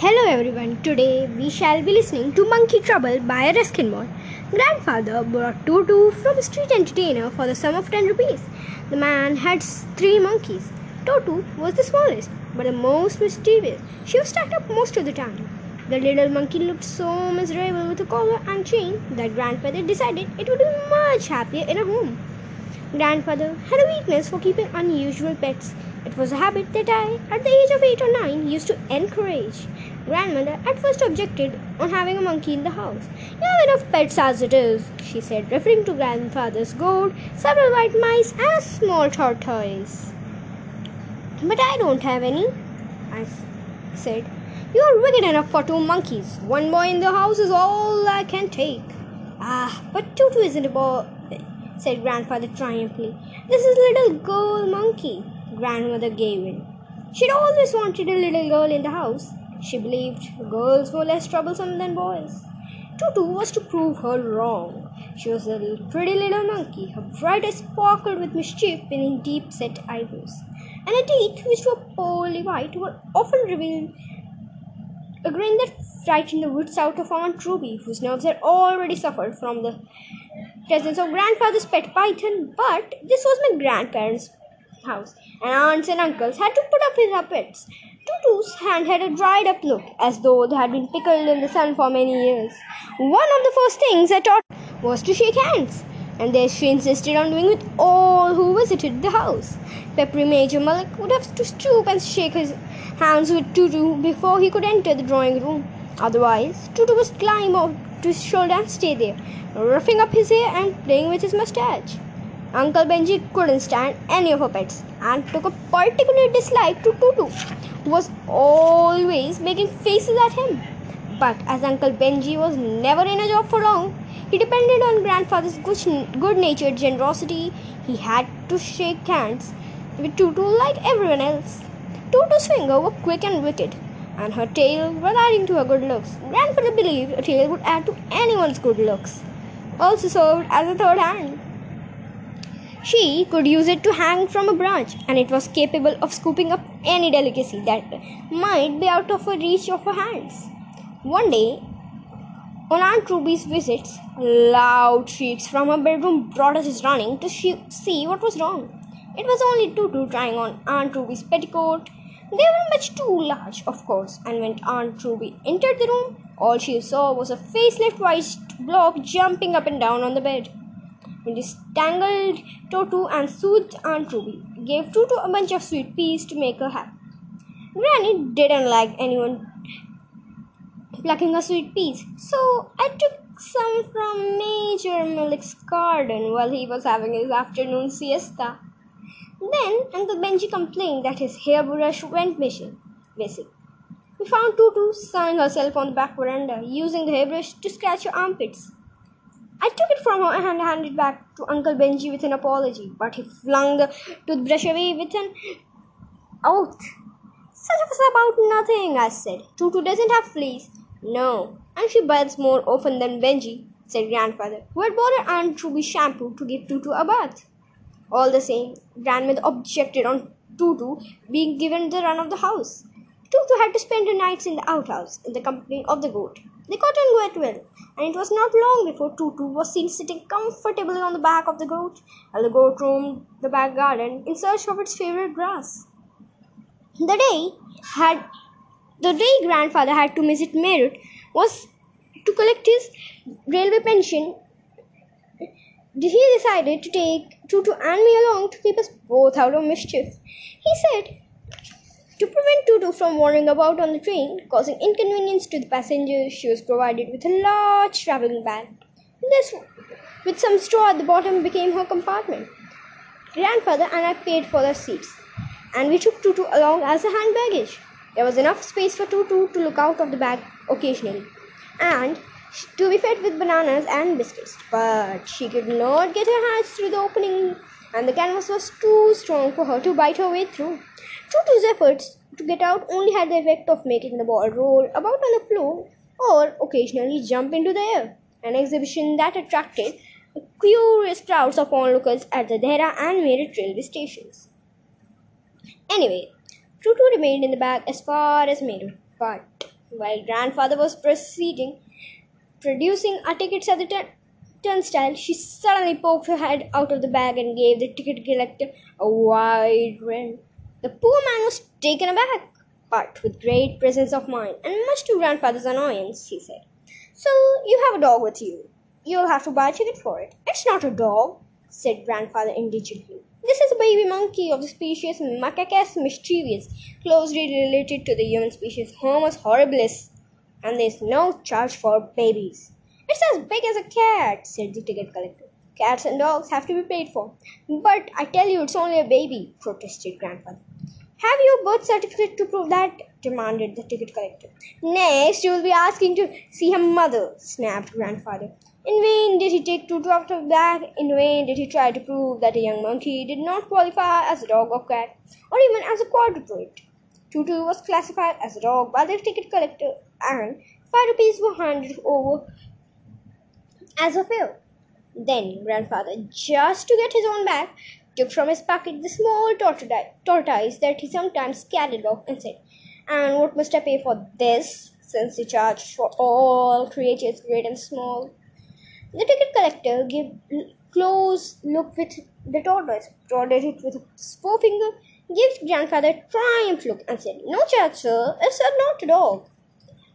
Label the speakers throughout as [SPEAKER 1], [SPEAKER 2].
[SPEAKER 1] Hello everyone, today we shall be listening to Monkey Trouble by Ruskin Bond. Grandfather brought Tutu from a street entertainer for the sum of 10 rupees. The man had three monkeys. Tutu was the smallest, but the most mischievous. She was stacked up most of the time. The little monkey looked so miserable with a collar and chain that grandfather decided it would be much happier in a home. Grandfather had a weakness for keeping unusual pets. It was a habit that I, at the age of 8 or 9, used to encourage. Grandmother at first objected on having a monkey in the house. You have enough pets as it is, she said, referring to grandfather's goat, several white mice, and a small tortoise. But I don't have any, I said. You are wicked enough for two monkeys. One boy in the house is all I can take. Ah, but Tutu isn't a boy, said grandfather triumphantly. This is little girl monkey. Grandmother gave in. She'd always wanted a little girl in the house. She believed girls were less troublesome than boys. Tutu was to prove her wrong. She was a pretty little monkey. Her bright eyes sparkled with mischief beneath deep set eyebrows, and her teeth, which were pearly white, were often revealed a grin that frightened the wits out of Aunt Ruby, whose nerves had already suffered from the presence of grandfather's pet python. But this was my grandparents' house, and aunts and uncles had to put up with our pets. Tutu's hand had a dried up look, as though they had been pickled in the sun for many years. One of the first things I taught was to shake hands, and this she insisted on doing with all who visited the house. Peppery Major Malik would have to stoop and shake his hands with Tutu before he could enter the drawing room. Otherwise, Tutu must climb up to his shoulder and stay there, roughing up his hair and playing with his mustache. Uncle Benji couldn't stand any of her pets and took a particular dislike to Tutu, who was always making faces at him. But as Uncle Benji was never in a job for long, he depended on grandfather's good natured generosity. He had to shake hands with Tutu like everyone else. Tutu's fingers were quick and wicked, and her tail was adding to her good looks. Grandfather believed a tail would add to anyone's good looks. Also served as a third hand. She could use it to hang from a branch, and it was capable of scooping up any delicacy that might be out of the reach of her hands. One day, on Aunt Ruby's visits, loud shrieks from her bedroom brought us running to see what was wrong. It was only Tutu trying on Aunt Ruby's petticoat. They were much too large, of course, and when Aunt Ruby entered the room, all she saw was a faceless white blob jumping up and down on the bed. He strangled Tutu and soothed Aunt Ruby, gave Tutu a bunch of sweet peas to make her happy. Granny didn't like anyone plucking her sweet peas, so I took some from Major Malik's garden while he was having his afternoon siesta. Then Uncle Benji complained that his hairbrush went missing. missing. We found Tutu sunning herself on the back veranda, using the hairbrush to scratch her armpits. I took it from her and handed it back to Uncle Benji with an apology, but he flung the toothbrush away with an oath. Such a fuss about nothing, I said. Tutu doesn't have fleas. No, and she bites more often than Benji, said grandfather, who had bought her Aunt Ruby shampoo to give Tutu a bath. All the same, grandmother objected on Tutu being given the run of the house. Tutu had to spend her nights in the outhouse in the company of the goat. They quite well, and it was not long before Tutu was seen sitting comfortably on the back of the goat, while the goat roamed the back garden in search of its favorite grass. The day had the day grandfather had to visit Meerut was to collect his railway pension. He decided to take Tutu and me along to keep us both out of mischief. He said to prevent Tutu from wandering about on the train, causing inconvenience to the passengers, she was provided with a large traveling bag. This, with some straw at the bottom, became her compartment. Grandfather and I paid for the seats, and we took Tutu along as a hand baggage. There was enough space for Tutu to look out of the bag occasionally, and to be fed with bananas and biscuits. But she could not get her hands through the opening, and the canvas was too strong for her to bite her way through. Tutu's efforts to get out only had the effect of making the ball roll about on the floor or occasionally jump into the air, an exhibition that attracted curious crowds of onlookers at the Dehra and Meerut railway stations. Anyway, Tutu remained in the bag as far as Meerut, but While grandfather was proceeding, producing our tickets at the turnstile, she suddenly poked her head out of the bag and gave the ticket collector a wide grin. The poor man was taken aback, but with great presence of mind, and much to grandfather's annoyance, he said, So you have a dog with you. You'll have to buy a ticket for it. It's not a dog, said grandfather indignantly. This is a baby monkey of the species Macacus mischievus, closely related to the human species Homo horribilis, and there's no charge for babies. It's as big as a cat, said the ticket collector. Cats and dogs have to be paid for. But I tell you, it's only a baby, protested grandfather. Have your birth certificate to prove that? demanded the ticket collector. Next, you will be asking to see her mother, snapped grandfather. In vain did he take two out of the bag. In vain did he try to prove that a young monkey did not qualify as a dog or cat, or even as a quadruped. Tutu was classified as a dog by the ticket collector, and five rupees were handed over as a fare. Then grandfather, just to get his own back, took from his pocket the small tortoise that he sometimes carried off and said, And what must I pay for this, since he charged for all creatures great and small? The ticket collector gave close look with the tortoise, prodded it with his forefinger, gave grandfather a triumph look, and said, No charge, sir, it's not a dog.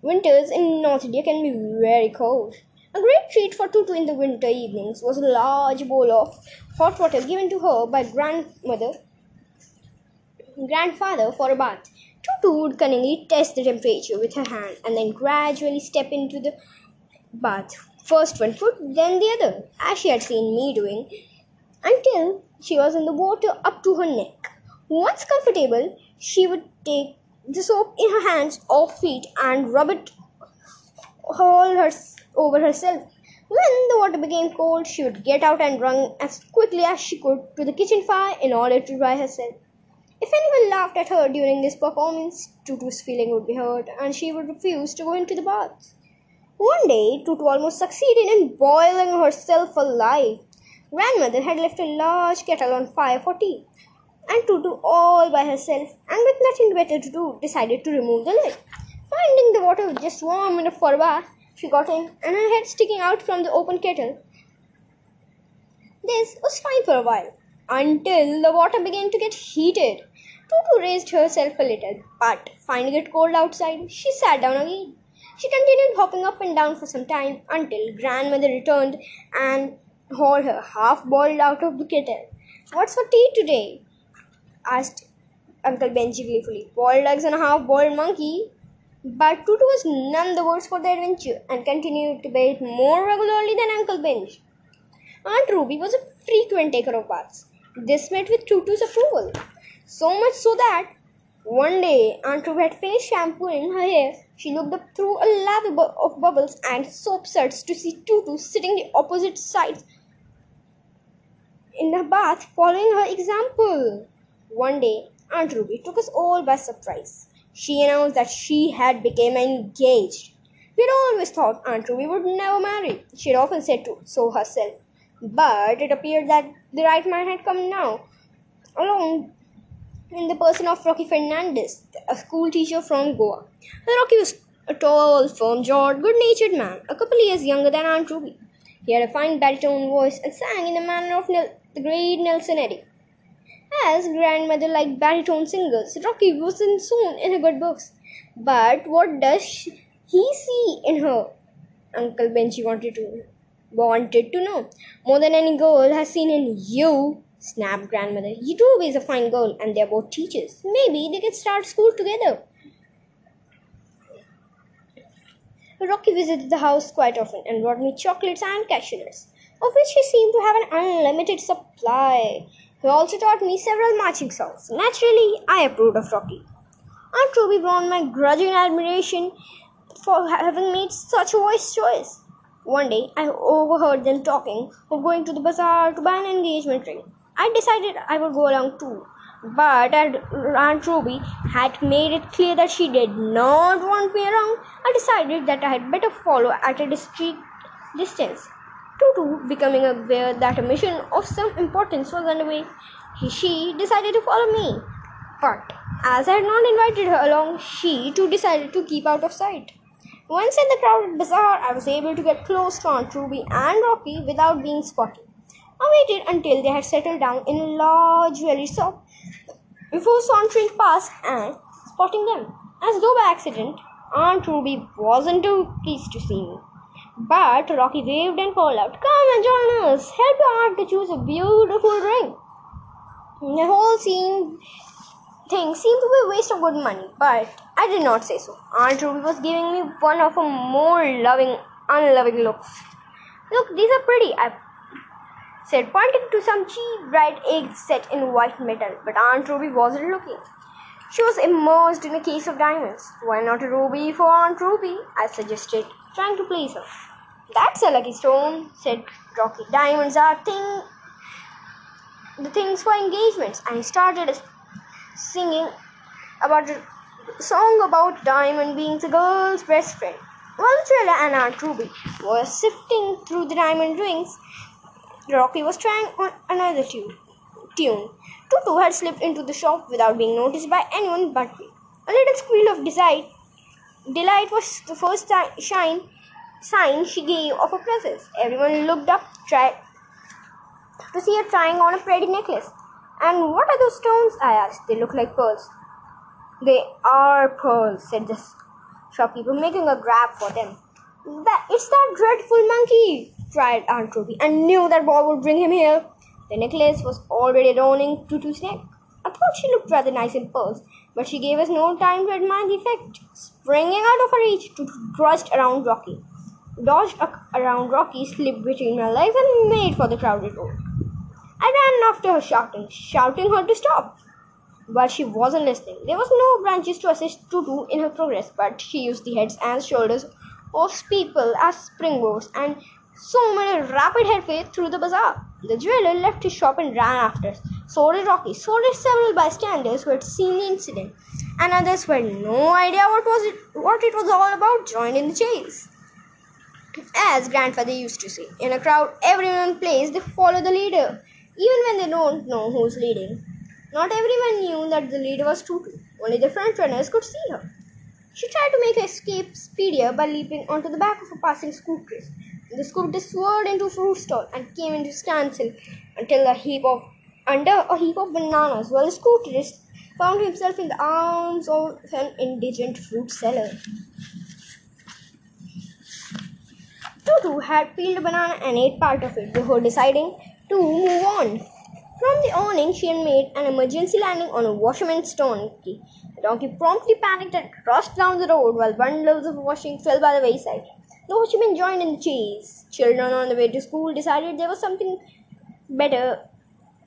[SPEAKER 1] Winters in North India can be very cold. A great treat for Tutu in the winter evenings was a large bowl of hot water given to her by grandmother, grandfather for a bath. Tutu would cunningly test the temperature with her hand and then gradually step into the bath, first one foot, then the other, as she had seen me doing, until she was in the water up to her neck. Once comfortable, she would take the soap in her hands or feet and rub it all her over herself. When the water became cold, she would get out and run as quickly as she could to the kitchen fire in order to dry herself. If anyone laughed at her during this performance, Tutu's feeling would be hurt and she would refuse to go into the bath. One day, Tutu almost succeeded in boiling herself alive. Grandmother had left a large kettle on fire for tea, and Tutu, all by herself and with nothing better to do, decided to remove the lid. Finding the water just warm enough for a bath, she got in, and her head sticking out from the open kettle. This was fine for a while, until the water began to get heated. Tutu raised herself a little, but finding it cold outside, she sat down again. She continued hopping up and down for some time until grandmother returned and hauled her half boiled out of the kettle. What's for tea today? asked Uncle Benji gleefully. Boiled eggs and a half boiled monkey. But Tutu was none the worse for the adventure and continued to bathe more regularly than Uncle Benj. Aunt Ruby was a frequent taker of baths. This met with Tutu's approval. So much so that one day Aunt Ruby had finished shampooing her hair. She looked up through a lather of bubbles and soap suds to see Tutu sitting the opposite sides in the bath following her example. One day, Aunt Ruby took us all by surprise she announced that she had become engaged. We had always thought Aunt Ruby would never marry. She had often said to, so herself. But it appeared that the right man had come now, along in the person of Rocky Fernandez, a school teacher from Goa. Rocky was a tall, firm-jawed, good-natured man, a couple of years younger than Aunt Ruby. He had a fine baritone voice and sang in the manner of Nel- the great Nelson Eddy. As grandmother liked baritone singers, Rocky wasn't soon in her good books. But what does he see in her? Uncle Benji wanted to wanted to know. More than any girl has seen in you, snapped grandmother. You do is a fine girl, and they're both teachers. Maybe they can start school together. Rocky visited the house quite often and brought me chocolates and cashew nuts, of which he seemed to have an unlimited supply. He also taught me several marching songs. Naturally, I approved of Rocky. Aunt Ruby won my grudging admiration for having made such a wise choice. One day, I overheard them talking of going to the bazaar to buy an engagement ring. I decided I would go along too. But Aunt Ruby had made it clear that she did not want me around, I decided that I had better follow at a discreet distance. Tutu, becoming aware that a mission of some importance was underway, he, she decided to follow me. But As I had not invited her along, she too decided to keep out of sight. Once in the crowded bazaar, I was able to get close to Aunt Ruby and Rocky without being spotted. I waited until they had settled down in a large jewelry shop before sauntering past and spotting them. As though by accident, Aunt Ruby wasn't too pleased to see me. But Rocky waved and called out, Come and join us. Help your aunt to choose a beautiful ring. The whole scene thing seemed to be a waste of good money, but I did not say so. Aunt Ruby was giving me one of her more loving, unloving looks. Look, these are pretty, I said, pointing to some cheap bright eggs set in white metal, but Aunt Ruby wasn't looking. She was immersed in a case of diamonds. Why not a ruby for Aunt Ruby? I suggested, trying to please her. That's a lucky stone, said Rocky. Diamonds are thing the things for engagements. And he started singing about a song about Diamond being the girl's best friend. While Trilla and Aunt Ruby were sifting through the diamond rings, Rocky was trying on another tune. tune. Tutu had slipped into the shop without being noticed by anyone but me. A little squeal of delight, delight was the first shine sign she gave of her presence. Everyone looked up tried to see her trying on a pretty necklace. And what are those stones? I asked. They look like pearls. They are pearls, said the shopkeeper, making a grab for them. That it's that dreadful monkey, cried Aunt Ruby, and knew that Bob would bring him here. The necklace was already adorning Tutu's neck. I thought she looked rather nice in pearls, but she gave us no time to admire the effect. Springing out of her reach, Tutu rushed around Rocky dodged around Rocky, slipped between my legs, and made for the crowded road. I ran after her, shouting, shouting her to stop. But she wasn't listening. There was no branches to assist Tutu in her progress, but she used the heads and shoulders of people as springboards and so made a rapid headway through the bazaar. The jeweler left his shop and ran after us. So did Rocky. So did several bystanders who had seen the incident, and others who had no idea what was it, what it was all about, joined in the chase. As grandfather used to say, in a crowd, everyone plays, they follow the leader, even when they don't know who's leading. Not everyone knew that the leader was Tutu. Only the front runners could see her. She tried to make her escape speedier by leaping onto the back of a passing scooter. The scooter swerved into a fruit stall and came into standstill until a heap of under a heap of bananas, while the scooterist found himself in the arms of an indigent fruit seller. Tutu had peeled a banana and ate part of it before deciding to move on. From the awning, she had made an emergency landing on a washerman's donkey. The donkey promptly panicked and rushed down the road while bundles of washing fell by the wayside. The washerman joined in the chase. Children on the way to school decided there was something better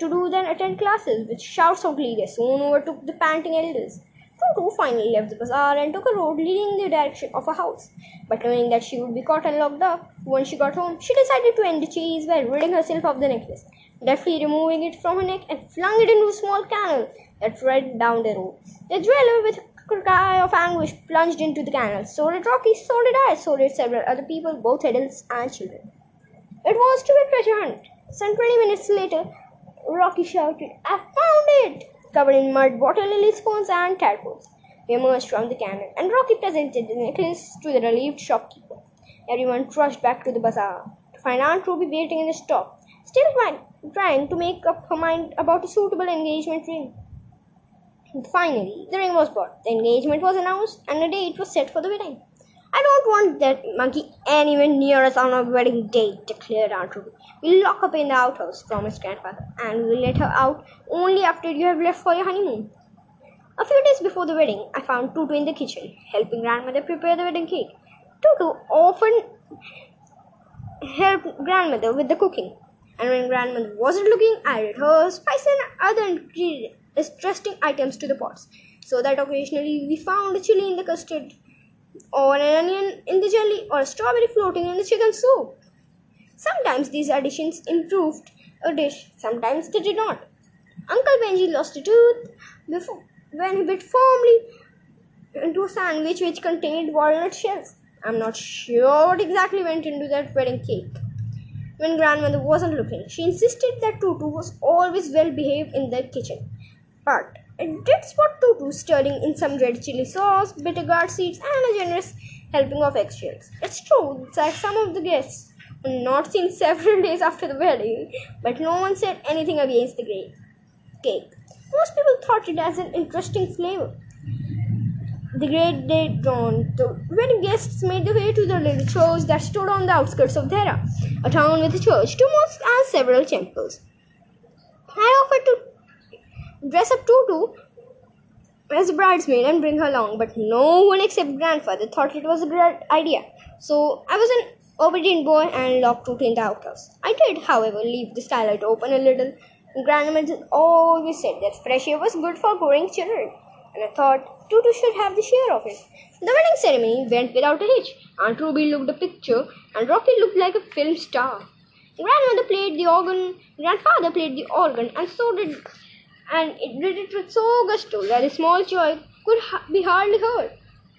[SPEAKER 1] to do than attend classes, with shouts of glee they soon overtook the panting elders. Tutu finally left the bazaar and took a road leading in the direction of a house. But knowing that she would be caught and locked up when she got home, she decided to end the chase by ridding herself of the necklace, deftly removing it from her neck and flung it into a small canal that ran down the road. The jeweler, with a cry of anguish, plunged into the canal. So did Rocky, so did I, so did several other people, both adults and children. It was to be a treasure hunt. Some twenty minutes later, Rocky shouted, I found it! Covered in mud, water lily spoons, and tadpoles. We emerged from the cannon, and Rocky presented the necklace to the relieved shopkeeper. Everyone rushed back to the bazaar to find Aunt Ruby waiting in the shop, still trying to make up her mind about a suitable engagement ring. Finally, the ring was bought, the engagement was announced, and a date was set for the wedding. I don't want that monkey anywhere near us on our wedding day, declared Aunt Ruby. We'll lock up in the outhouse, promised Grandfather, and we'll let her out only after you have left for your honeymoon. A few days before the wedding, I found Tutu in the kitchen, helping grandmother prepare the wedding cake. Tutu often helped grandmother with the cooking, and when grandmother wasn't looking, I added her spice and other trusting items to the pots, so that occasionally we found a chili in the custard, or an onion in the jelly, or a strawberry floating in the chicken soup. Sometimes these additions improved a dish, sometimes they did not. Uncle Benji lost a tooth before, when he bit firmly into a sandwich which contained walnut shells. I'm not sure what exactly went into that wedding cake. When grandmother wasn't looking, she insisted that Tutu was always well behaved in the kitchen. But It did spot Stirring in some red chili sauce, bitter gourd seeds, and a generous helping of eggshells. It's true that some of the guests were not seen several days after the wedding, but no one said anything against the great cake. Most people thought it as an interesting flavor. The great day dawned. Wedding guests made their way to the little church that stood on the outskirts of Dehra, a town with a church, two mosques, and several temples. I offered to dress up Tutu as a bridesmaid and bring her along, but no one except grandfather thought it was a great idea. So I was an obedient boy and locked Tutu in the outhouse. I did, however, leave the skylight open a little. Grandmother always said that fresh air was good for growing children, and I thought Tutu should have the share of it. The wedding ceremony went without a hitch. Aunt Ruby looked a picture, and Rocky looked like a film star. Grandmother played the organ, grandfather played the organ, and so did, and it did it with so gusto that a small child could ha- be hardly heard.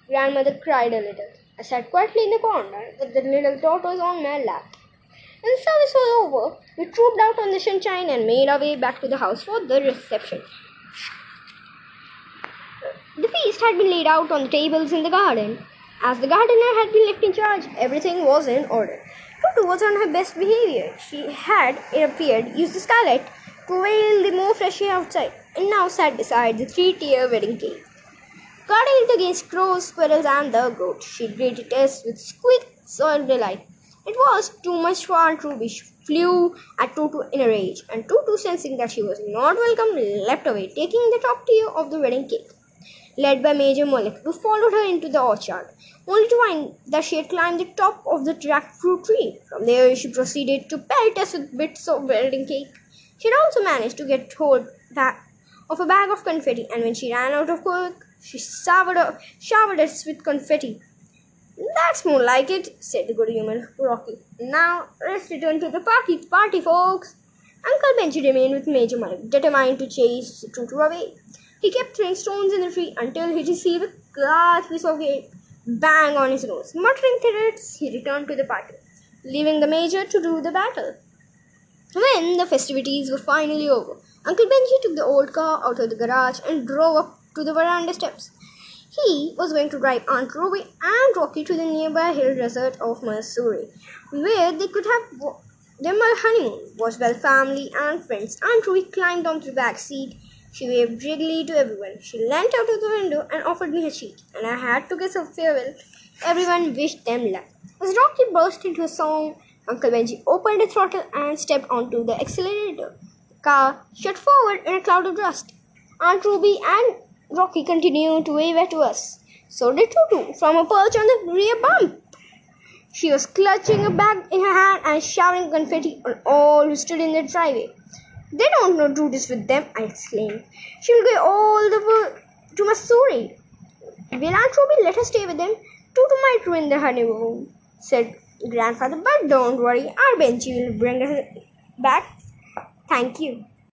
[SPEAKER 1] Grandmother cried a little. I sat quietly in the corner with the little daughters on my lap. When the service was over, we trooped out on the sunshine and made our way back to the house for the reception. The feast had been laid out on the tables in the garden. As the gardener had been left in charge, everything was in order. Tutu was on her best behavior. She had, it appeared, used the skylight more fresh air outside, and now sat beside the three-tier wedding cake. It against crows, squirrels, and the goat, she greeted us with squeaks of delight. It was too much for Aunt Ruby. She flew at Tutu in a rage, and Tutu, sensing that she was not welcome, leapt away, taking the top tier of the wedding cake. Led by Major Malik, who followed her into the orchard, only to find that she had climbed the top of the jackfruit tree. From there, she proceeded to pelt us with bits of wedding cake. She had also managed to get hold of a bag of confetti, and when she ran out of cake, she showered, showered us with confetti. That's more like it, said the good humored Rocky. Now let's return to the party, party, folks. Uncle Benji remained with Major Malik, determined to chase Tutu away. He kept throwing stones in the tree until he received a large piece of cake bang on his nose. Muttering threats, he returned to the party, leaving the major to do the battle. When the festivities were finally over, Uncle Benji took the old car out of the garage and drove up to the veranda steps. He was going to drive Aunt Ruby and Rocky to the nearby hill resort of Mussoorie, where they could have their honeymoon. Was well family and friends. Aunt Ruby climbed onto the back seat. She waved jiggly to everyone. She leant out of the window and offered me her cheek, and I had to kiss her farewell. Everyone wished them luck. As Rocky burst into a song, Uncle Benji opened the throttle and stepped onto the accelerator. The car shot forward in a cloud of dust. Aunt Ruby and Rocky continued to wave at us. So did Tutu from a perch on the rear bump. She was clutching a bag in her hand and showering confetti on all who stood in the driveway. They don't know do this with them, I exclaimed. She'll go all the way to Mussoorie. Will Aunt Ruby let her stay with them? Tutu might ruin the honeymoon, said grandfather, but don't worry, our Benji will bring her back. Thank you.